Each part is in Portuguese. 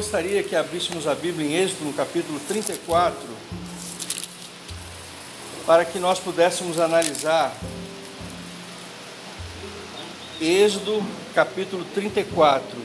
gostaria que abríssemos a Bíblia em Êxodo, no capítulo 34, para que nós pudéssemos analisar Êxodo, capítulo 34.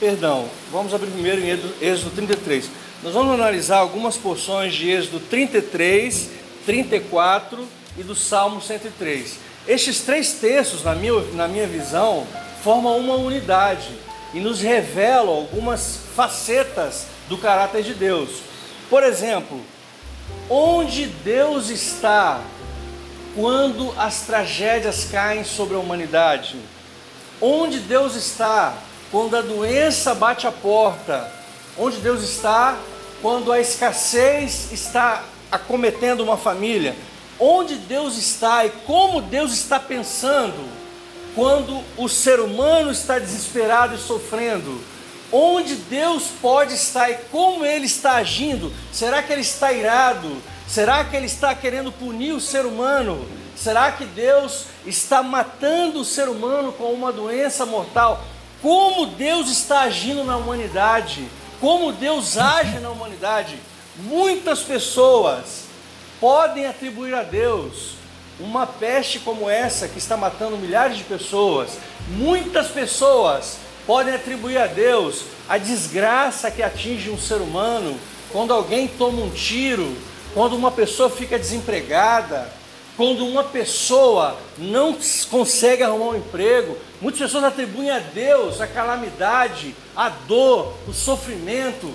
Perdão, vamos abrir primeiro em Êxodo 33. Nós vamos analisar algumas porções de Êxodo 33, 34 e do Salmo 103. Estes três textos, na minha, na minha visão, formam uma unidade e nos revelam algumas facetas do caráter de Deus. Por exemplo, onde Deus está quando as tragédias caem sobre a humanidade? Onde Deus está quando a doença bate a porta? Onde Deus está quando a escassez está acometendo uma família? Onde Deus está e como Deus está pensando quando o ser humano está desesperado e sofrendo. Onde Deus pode estar e como Ele está agindo? Será que Ele está irado? Será que Ele está querendo punir o ser humano? Será que Deus está matando o ser humano com uma doença mortal? Como Deus está agindo na humanidade? Como Deus age na humanidade? Muitas pessoas podem atribuir a Deus uma peste como essa que está matando milhares de pessoas. Muitas pessoas podem atribuir a Deus a desgraça que atinge um ser humano quando alguém toma um tiro, quando uma pessoa fica desempregada, quando uma pessoa não consegue arrumar um emprego. Muitas pessoas atribuem a Deus a calamidade, a dor, o sofrimento.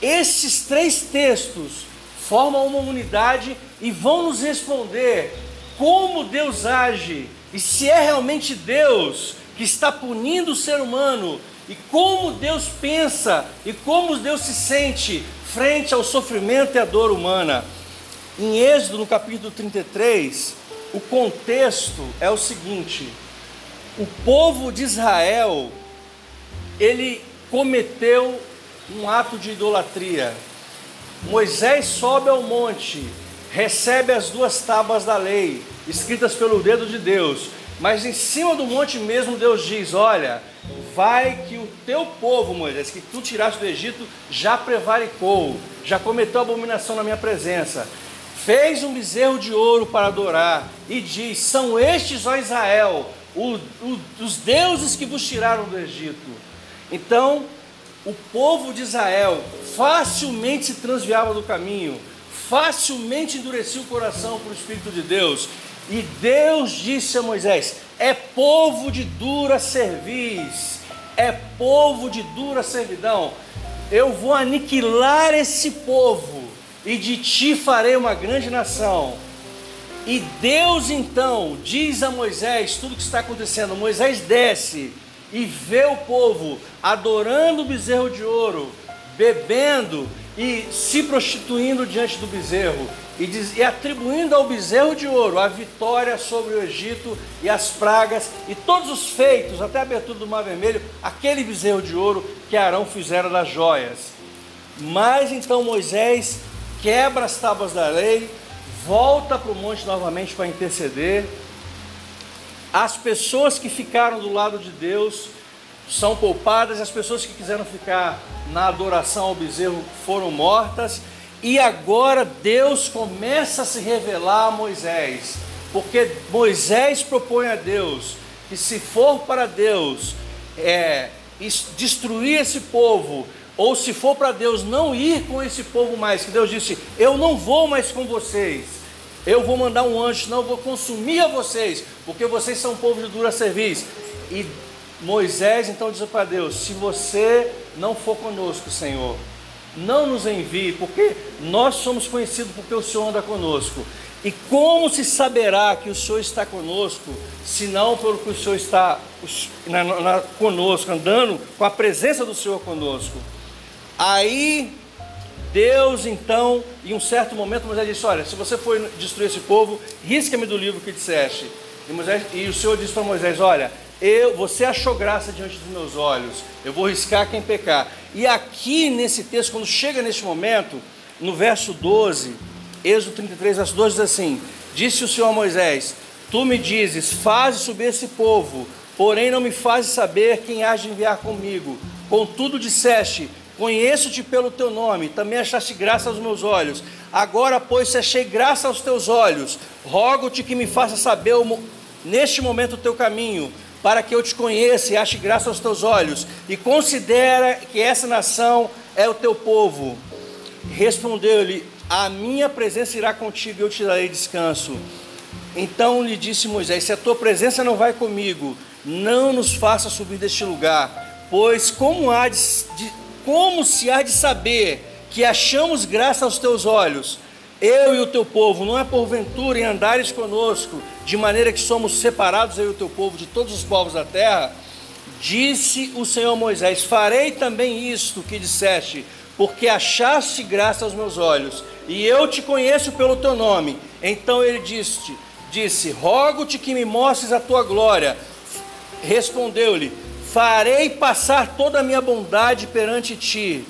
Esses três textos formam uma unidade e vão nos responder como Deus age e se é realmente Deus que está punindo o ser humano e como Deus pensa e como Deus se sente frente ao sofrimento e à dor humana. Em Êxodo, no capítulo 33, o contexto é o seguinte: o povo de Israel ele cometeu um ato de idolatria. Moisés sobe ao monte, recebe as duas tábuas da lei, escritas pelo dedo de Deus, mas em cima do monte mesmo Deus diz: Olha, vai que o teu povo, Moisés, que tu tiraste do Egito, já prevaricou, já cometeu abominação na minha presença. Fez um bezerro de ouro para adorar, e diz: São estes, ó Israel, o, o, os deuses que vos tiraram do Egito. Então, o povo de Israel facilmente se transviava do caminho, facilmente endurecia o coração para o Espírito de Deus. E Deus disse a Moisés: É povo de dura cerviz, é povo de dura servidão. Eu vou aniquilar esse povo, e de ti farei uma grande nação. E Deus então diz a Moisés tudo o que está acontecendo. Moisés desce e vê o povo adorando o bezerro de ouro, bebendo e se prostituindo diante do bezerro e, diz, e, atribuindo ao bezerro de ouro a vitória sobre o Egito e as pragas e todos os feitos, até a abertura do Mar Vermelho, aquele bezerro de ouro que Arão fizera das joias. Mas então Moisés quebra as tábuas da lei, volta para o monte novamente para interceder as pessoas que ficaram do lado de Deus são poupadas, as pessoas que quiseram ficar na adoração ao bezerro foram mortas, e agora Deus começa a se revelar a Moisés, porque Moisés propõe a Deus que se for para Deus é, destruir esse povo, ou se for para Deus não ir com esse povo mais, que Deus disse: Eu não vou mais com vocês eu vou mandar um anjo, não vou consumir a vocês, porque vocês são um povo de dura serviço. E Moisés então diz para Deus: Se você não for conosco, Senhor, não nos envie, porque nós somos conhecidos porque o Senhor anda conosco. E como se saberá que o Senhor está conosco, se não pelo que o Senhor está na, na, conosco, andando com a presença do Senhor conosco? Aí Deus então, em um certo momento, Moisés disse: Olha, se você for destruir esse povo, risca-me do livro que disseste. E, Moisés, e o Senhor disse para Moisés: Olha, eu, você achou graça diante dos meus olhos, eu vou riscar quem pecar. E aqui nesse texto, quando chega neste momento, no verso 12, Êxodo 33, verso 12 diz assim: Disse o Senhor a Moisés: Tu me dizes: Faze subir esse povo, porém não me fazes saber quem há de enviar comigo. Contudo, disseste: Conheço-te pelo teu nome, também achaste graça aos meus olhos. Agora, pois, se achei graça aos teus olhos, rogo-te que me faça saber neste momento o teu caminho, para que eu te conheça e ache graça aos teus olhos, e considera que essa nação é o teu povo. Respondeu-lhe: A minha presença irá contigo e eu te darei descanso. Então lhe disse Moisés: Se a tua presença não vai comigo, não nos faça subir deste lugar, pois como há de, de como se há de saber que achamos graça aos teus olhos, eu e o teu povo, não é porventura em andares conosco, de maneira que somos separados, eu e o teu povo, de todos os povos da terra? Disse o Senhor Moisés: Farei também isto que disseste, porque achaste graça aos meus olhos, e eu te conheço pelo teu nome. Então ele disse: disse: Rogo-te que me mostres a tua glória. Respondeu-lhe: Farei passar toda a minha bondade perante ti,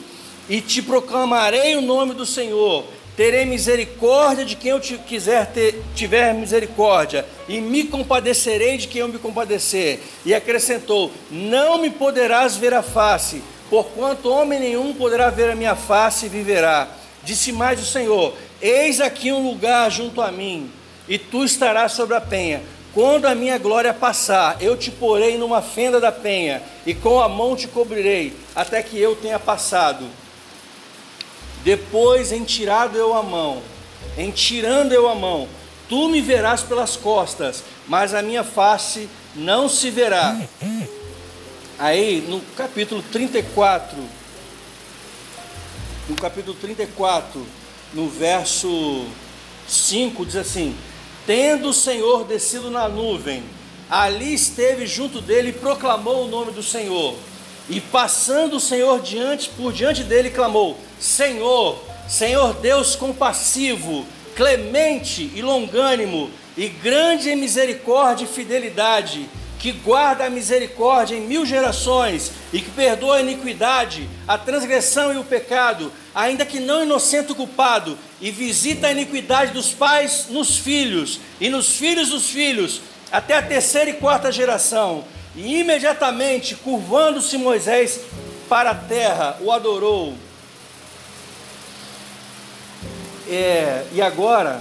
e te proclamarei o nome do Senhor. Terei misericórdia de quem eu te quiser ter, tiver misericórdia, e me compadecerei de quem eu me compadecer. E acrescentou: Não me poderás ver a face, porquanto homem nenhum poderá ver a minha face e viverá. Disse mais o Senhor: Eis aqui um lugar junto a mim, e tu estarás sobre a penha quando a minha glória passar, eu te porei numa fenda da penha, e com a mão te cobrirei, até que eu tenha passado. Depois, em tirado eu a mão, em tirando eu a mão, tu me verás pelas costas, mas a minha face não se verá. Aí, no capítulo 34, no capítulo 34, no verso 5, diz assim: Tendo o Senhor descido na nuvem, ali esteve junto dele e proclamou o nome do Senhor. E passando o Senhor diante, por diante dele, clamou: Senhor, Senhor Deus compassivo, clemente e longânimo, e grande em misericórdia e fidelidade, que guarda a misericórdia em mil gerações e que perdoa a iniquidade, a transgressão e o pecado, ainda que não inocente o culpado, e visita a iniquidade dos pais nos filhos e nos filhos dos filhos, até a terceira e quarta geração. E imediatamente, curvando-se Moisés para a terra, o adorou. É, e agora,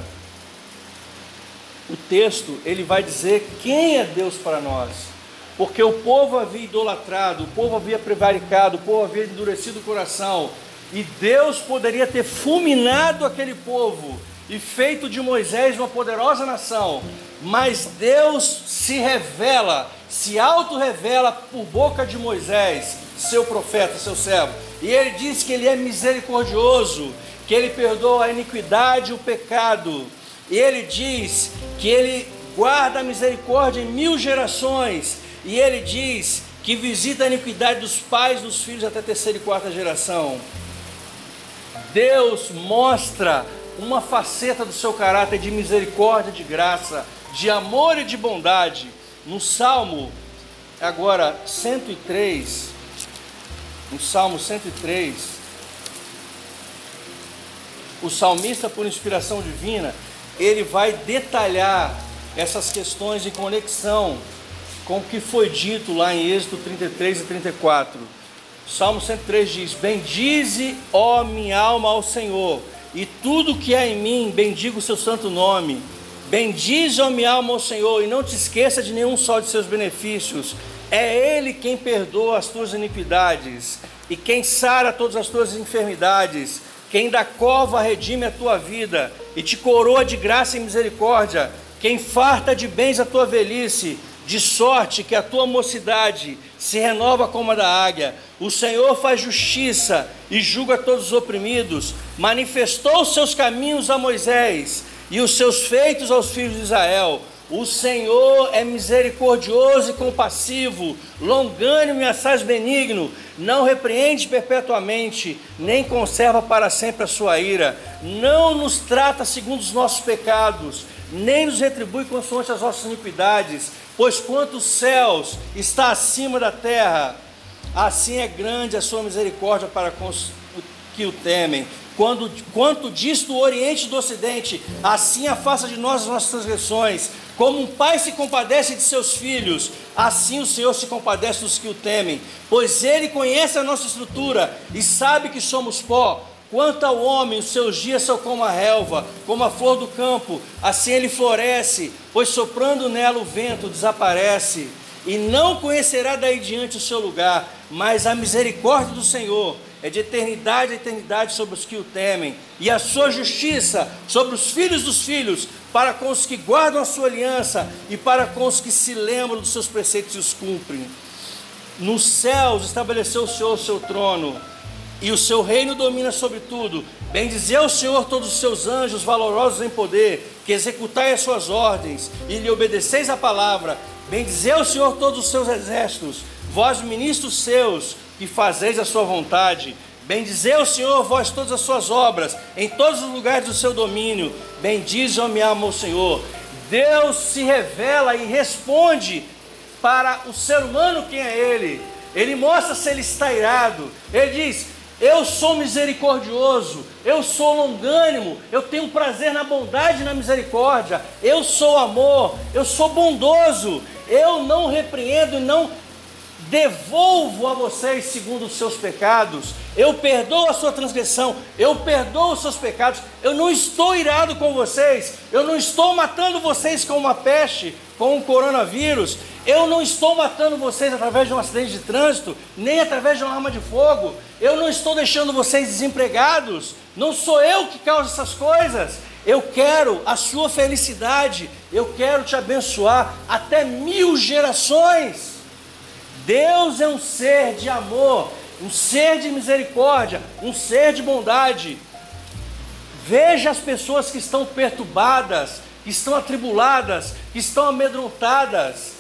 o texto ele vai dizer quem é Deus para nós. Porque o povo havia idolatrado, o povo havia prevaricado, o povo havia endurecido o coração, e Deus poderia ter fulminado aquele povo e feito de Moisés uma poderosa nação, mas Deus se revela, se auto-revela por boca de Moisés, seu profeta, seu servo, e ele diz que ele é misericordioso, que ele perdoa a iniquidade e o pecado, e ele diz que ele guarda a misericórdia em mil gerações, e ele diz que visita a iniquidade dos pais dos filhos até terceira e quarta geração. Deus mostra uma faceta do seu caráter de misericórdia, de graça, de amor e de bondade. No Salmo, agora 103, no Salmo 103, o salmista, por inspiração divina, ele vai detalhar essas questões em conexão com o que foi dito lá em Êxodo 33 e 34. Salmo 103 diz: Bendize, ó minha alma, ao Senhor, e tudo que há em mim, bendiga o seu santo nome. Bendize, ó minha alma, ao Senhor, e não te esqueça de nenhum só de seus benefícios. É Ele quem perdoa as tuas iniquidades e quem sara todas as tuas enfermidades quem da cova redime a tua vida e te coroa de graça e misericórdia, quem farta de bens a tua velhice, de sorte que a tua mocidade se renova como a da águia. O Senhor faz justiça e julga todos os oprimidos, manifestou os seus caminhos a Moisés e os seus feitos aos filhos de Israel. O Senhor é misericordioso e compassivo, longânimo e assaz benigno, não repreende perpetuamente, nem conserva para sempre a sua ira, não nos trata segundo os nossos pecados, nem nos retribui consoante as nossas iniquidades, pois quanto os céus está acima da terra, assim é grande a sua misericórdia para com os que o temem. Quando, quanto disto o Oriente do Ocidente, assim afasta de nós as nossas transgressões. Como um pai se compadece de seus filhos, assim o Senhor se compadece dos que o temem, pois ele conhece a nossa estrutura e sabe que somos pó. Quanto ao homem, os seus dias são como a relva, como a flor do campo, assim ele floresce, pois soprando nela o vento desaparece. E não conhecerá daí diante o seu lugar, mas a misericórdia do Senhor é de eternidade a eternidade sobre os que o temem, e a sua justiça sobre os filhos dos filhos, para com os que guardam a sua aliança e para com os que se lembram dos seus preceitos e os cumprem. Nos céus estabeleceu o Senhor o seu trono, e o seu reino domina sobre tudo. Bendizer o Senhor todos os seus anjos valorosos em poder, que executai as suas ordens e lhe obedeceis a palavra. Bendizer o Senhor todos os seus exércitos, vós ministros seus, que fazeis a sua vontade. Bendizei o Senhor, vós todas as suas obras, em todos os lugares do seu domínio. Bendize, ó minha alma, o Senhor. Deus se revela e responde para o ser humano quem é Ele. Ele mostra se ele está irado. Ele diz: Eu sou misericordioso, eu sou longânimo, eu tenho prazer na bondade e na misericórdia, eu sou amor, eu sou bondoso, eu não repreendo e não devolvo a vocês segundo os seus pecados, eu perdoo a sua transgressão, eu perdoo os seus pecados, eu não estou irado com vocês, eu não estou matando vocês com uma peste, com um coronavírus, eu não estou matando vocês através de um acidente de trânsito, nem através de uma arma de fogo, eu não estou deixando vocês desempregados, não sou eu que causa essas coisas. Eu quero a sua felicidade, eu quero te abençoar até mil gerações. Deus é um ser de amor, um ser de misericórdia, um ser de bondade. Veja as pessoas que estão perturbadas, que estão atribuladas, que estão amedrontadas.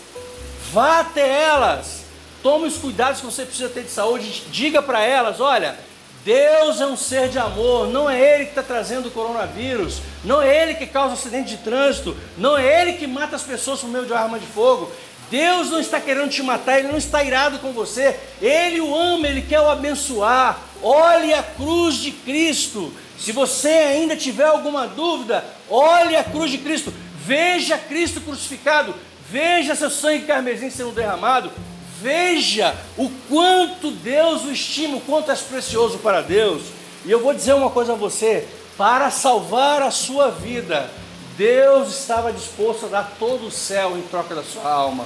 Vá até elas. Tome os cuidados que você precisa ter de saúde. Diga para elas: olha, Deus é um ser de amor, não é Ele que está trazendo o coronavírus, não é Ele que causa acidente de trânsito, não é Ele que mata as pessoas por meio de arma de fogo, Deus não está querendo te matar, Ele não está irado com você, Ele o ama, Ele quer o abençoar. Olhe a cruz de Cristo. Se você ainda tiver alguma dúvida, olhe a cruz de Cristo, veja Cristo crucificado, veja seu sangue carmesim sendo derramado, veja o quanto Deus o estima, o quanto é precioso para Deus. E eu vou dizer uma coisa a você: para salvar a sua vida, Deus estava disposto a dar todo o céu em troca da sua alma.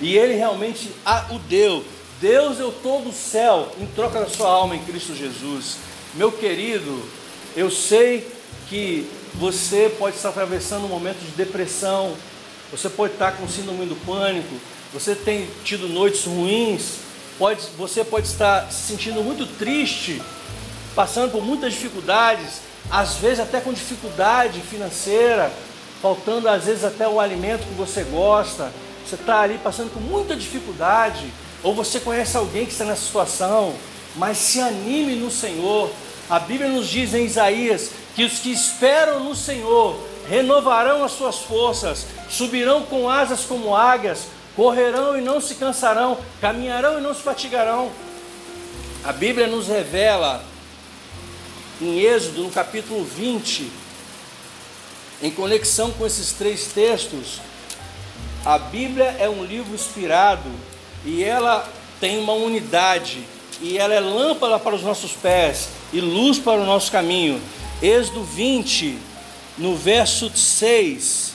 E ele realmente o deu. Deus deu todo o céu em troca da sua alma em Cristo Jesus. Meu querido, eu sei que você pode estar atravessando um momento de depressão, você pode estar com síndrome do pânico, você tem tido noites ruins, pode, você pode estar se sentindo muito triste, passando por muitas dificuldades, às vezes até com dificuldade financeira, faltando às vezes até o alimento que você gosta, você está ali passando com muita dificuldade, ou você conhece alguém que está nessa situação, mas se anime no Senhor. A Bíblia nos diz em Isaías que os que esperam no Senhor renovarão as suas forças, subirão com asas como águias, correrão e não se cansarão, caminharão e não se fatigarão. A Bíblia nos revela em Êxodo, no capítulo 20, em conexão com esses três textos, a Bíblia é um livro inspirado e ela tem uma unidade e ela é lâmpada para os nossos pés e luz para o nosso caminho. Êxodo 20, no verso 6,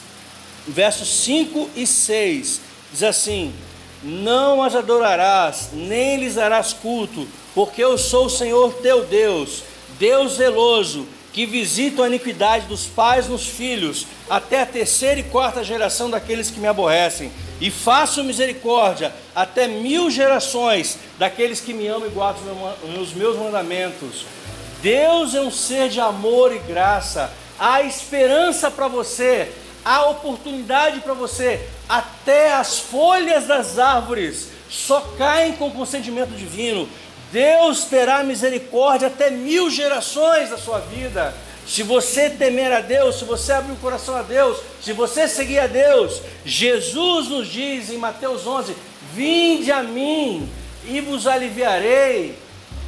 versos 5 e 6, diz assim: Não as adorarás, nem lhes darás culto, porque eu sou o Senhor teu Deus Deus zeloso, que visita a iniquidade dos pais nos filhos, até a terceira e quarta geração daqueles que me aborrecem, e faço misericórdia até mil gerações daqueles que me amam e guardam os meus mandamentos. Deus é um ser de amor e graça, há esperança para você, há oportunidade para você, até as folhas das árvores só caem com consentimento divino. Deus terá misericórdia até mil gerações da sua vida. Se você temer a Deus, se você abrir o coração a Deus, se você seguir a Deus, Jesus nos diz em Mateus 11: Vinde a mim e vos aliviarei.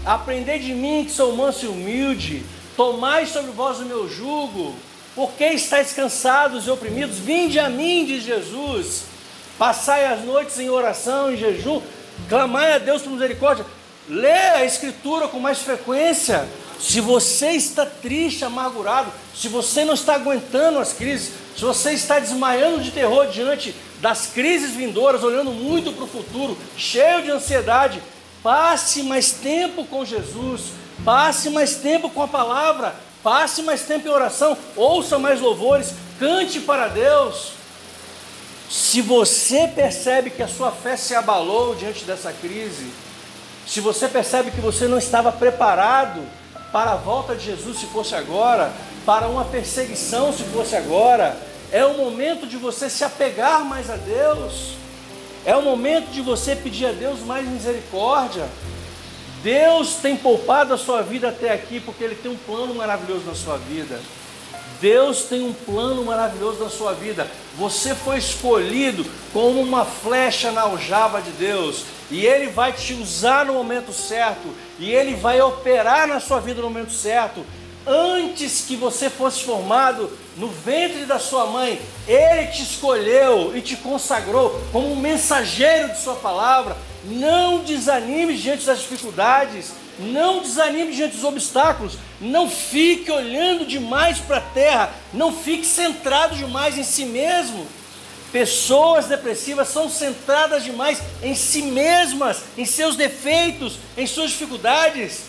Aprendei de mim que sou manso e humilde. Tomai sobre vós o meu jugo. Por que estáis cansados e oprimidos? Vinde a mim, diz Jesus. Passai as noites em oração, em jejum, clamai a Deus por misericórdia. Lê a Escritura com mais frequência. Se você está triste, amargurado, se você não está aguentando as crises, se você está desmaiando de terror diante das crises vindouras, olhando muito para o futuro, cheio de ansiedade, passe mais tempo com Jesus, passe mais tempo com a palavra, passe mais tempo em oração, ouça mais louvores, cante para Deus. Se você percebe que a sua fé se abalou diante dessa crise, se você percebe que você não estava preparado para a volta de Jesus se fosse agora, para uma perseguição se fosse agora, é o momento de você se apegar mais a Deus, é o momento de você pedir a Deus mais misericórdia. Deus tem poupado a sua vida até aqui porque Ele tem um plano maravilhoso na sua vida. Deus tem um plano maravilhoso na sua vida. Você foi escolhido como uma flecha na aljava de Deus. E Ele vai te usar no momento certo. E Ele vai operar na sua vida no momento certo. Antes que você fosse formado no ventre da sua mãe, Ele te escolheu e te consagrou como um mensageiro de Sua palavra. Não desanime diante das dificuldades. Não desanime diante dos obstáculos. Não fique olhando demais para a terra. Não fique centrado demais em si mesmo. Pessoas depressivas são centradas demais em si mesmas, em seus defeitos, em suas dificuldades.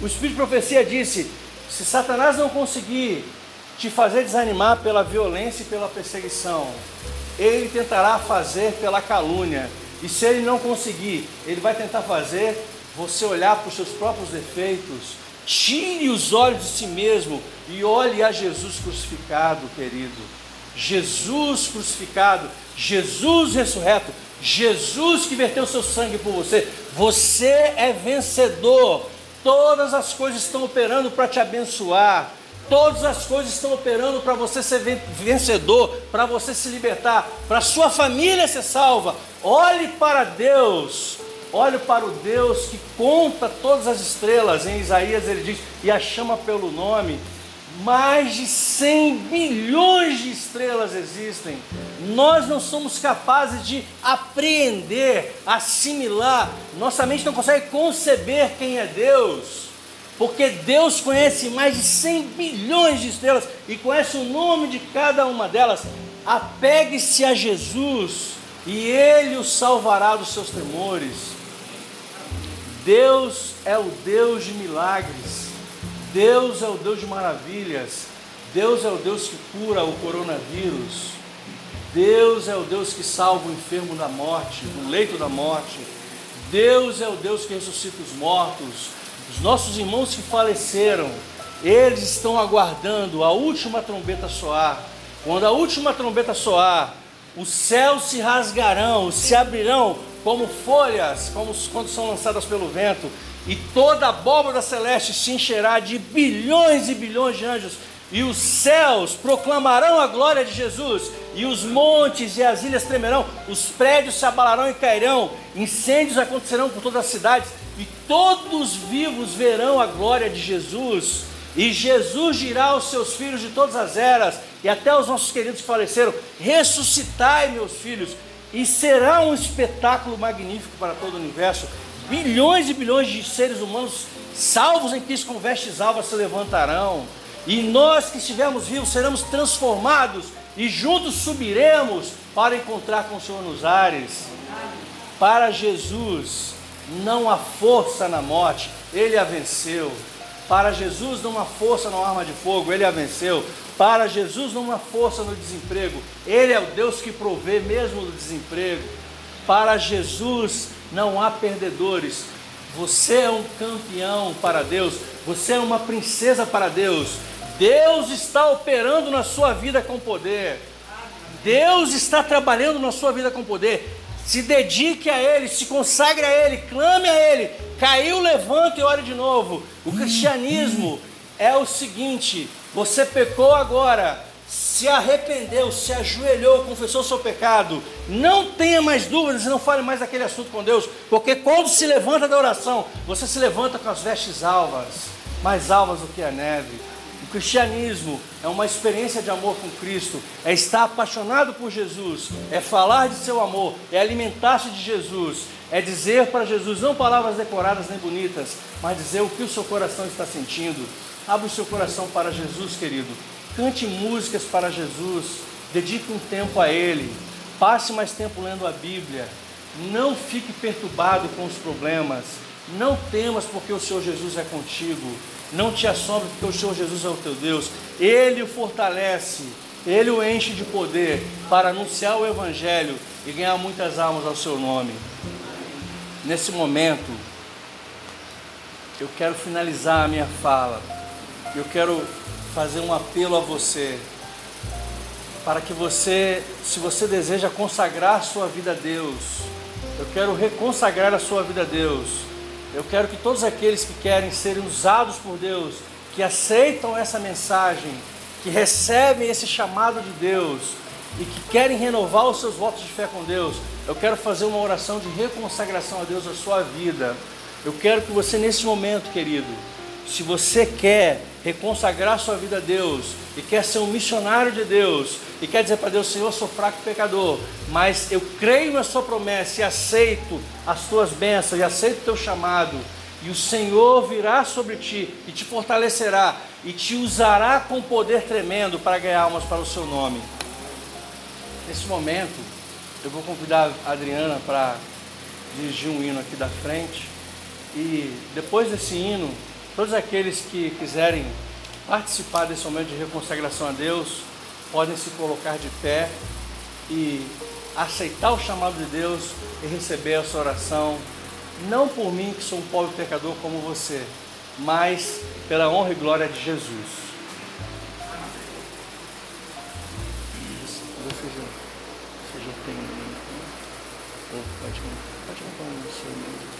O Espírito de Profecia disse: se Satanás não conseguir te fazer desanimar pela violência e pela perseguição, ele tentará fazer pela calúnia. E se ele não conseguir, ele vai tentar fazer você olhar para os seus próprios defeitos, tire os olhos de si mesmo e olhe a Jesus crucificado, querido. Jesus crucificado, Jesus ressurreto, Jesus que verteu seu sangue por você. Você é vencedor. Todas as coisas estão operando para te abençoar. Todas as coisas estão operando para você ser vencedor, para você se libertar, para sua família ser salva. Olhe para Deus. Olhe para o Deus que conta todas as estrelas. Em Isaías ele diz: "E a chama pelo nome". Mais de 100 bilhões de estrelas existem. Nós não somos capazes de apreender, assimilar. Nossa mente não consegue conceber quem é Deus. Porque Deus conhece mais de 100 bilhões de estrelas e conhece o nome de cada uma delas. Apegue-se a Jesus e Ele o salvará dos seus temores. Deus é o Deus de milagres. Deus é o Deus de maravilhas. Deus é o Deus que cura o coronavírus. Deus é o Deus que salva o enfermo da morte, no leito da morte. Deus é o Deus que ressuscita os mortos. Os nossos irmãos que faleceram, eles estão aguardando a última trombeta soar. Quando a última trombeta soar, os céus se rasgarão, se abrirão como folhas, como quando são lançadas pelo vento, e toda a abóbora celeste se encherá de bilhões e bilhões de anjos, e os céus proclamarão a glória de Jesus, e os montes e as ilhas tremerão, os prédios se abalarão e cairão, incêndios acontecerão por todas as cidades, e todos os vivos verão a glória de Jesus, e Jesus dirá aos seus filhos de todas as eras, e até aos nossos queridos que faleceram: ressuscitai, meus filhos, e será um espetáculo magnífico para todo o universo bilhões e bilhões de seres humanos salvos em Cristo com vestes alvas se levantarão, e nós que estivermos vivos seremos transformados e juntos subiremos para encontrar com o Senhor nos ares. Para Jesus não há força na morte, ele a venceu. Para Jesus não há força na arma de fogo, ele a venceu. Para Jesus não há força no desemprego, ele é o Deus que provê mesmo do desemprego. Para Jesus não há perdedores. Você é um campeão para Deus, você é uma princesa para Deus. Deus está operando na sua vida com poder. Deus está trabalhando na sua vida com poder. Se dedique a Ele, se consagre a Ele, clame a Ele. Caiu, levanta e ore de novo. O cristianismo é o seguinte: você pecou agora, se arrependeu, se ajoelhou, confessou seu pecado, não tenha mais dúvidas e não fale mais daquele assunto com Deus, porque quando se levanta da oração, você se levanta com as vestes alvas, mais alvas do que a neve. cristianismo é uma experiência de amor com Cristo, é estar apaixonado por Jesus, é falar de seu amor, é alimentar-se de Jesus, é dizer para Jesus não palavras decoradas nem bonitas, mas dizer o que o seu coração está sentindo. Abra o seu coração para Jesus, querido. Cante músicas para Jesus, dedique um tempo a Ele, passe mais tempo lendo a Bíblia. Não fique perturbado com os problemas. Não temas porque o Senhor Jesus é contigo. Não te assombre porque o Senhor Jesus é o teu Deus. Ele o fortalece, ele o enche de poder para anunciar o Evangelho e ganhar muitas almas ao seu nome. Nesse momento, eu quero finalizar a minha fala. Eu quero fazer um apelo a você para que você, se você deseja consagrar sua vida a Deus, eu quero reconsagrar a sua vida a Deus. Eu quero que todos aqueles que querem serem usados por Deus, que aceitam essa mensagem, que recebem esse chamado de Deus e que querem renovar os seus votos de fé com Deus, eu quero fazer uma oração de reconsagração a Deus a sua vida. Eu quero que você, nesse momento, querido, se você quer reconsagrar sua vida a Deus e quer ser um missionário de Deus e quer dizer para Deus, Senhor, eu sou fraco pecador, mas eu creio na sua promessa e aceito as tuas bênçãos e aceito o teu chamado, e o Senhor virá sobre ti e te fortalecerá e te usará com poder tremendo para ganhar almas para o seu nome. Nesse momento, eu vou convidar a Adriana para dirigir um hino aqui da frente. E depois desse hino, todos aqueles que quiserem participar desse momento de reconsagração a Deus, podem se colocar de pé e aceitar o chamado de Deus e receber essa oração, não por mim que sou um pobre pecador como você, mas pela honra e glória de Jesus. possamos entender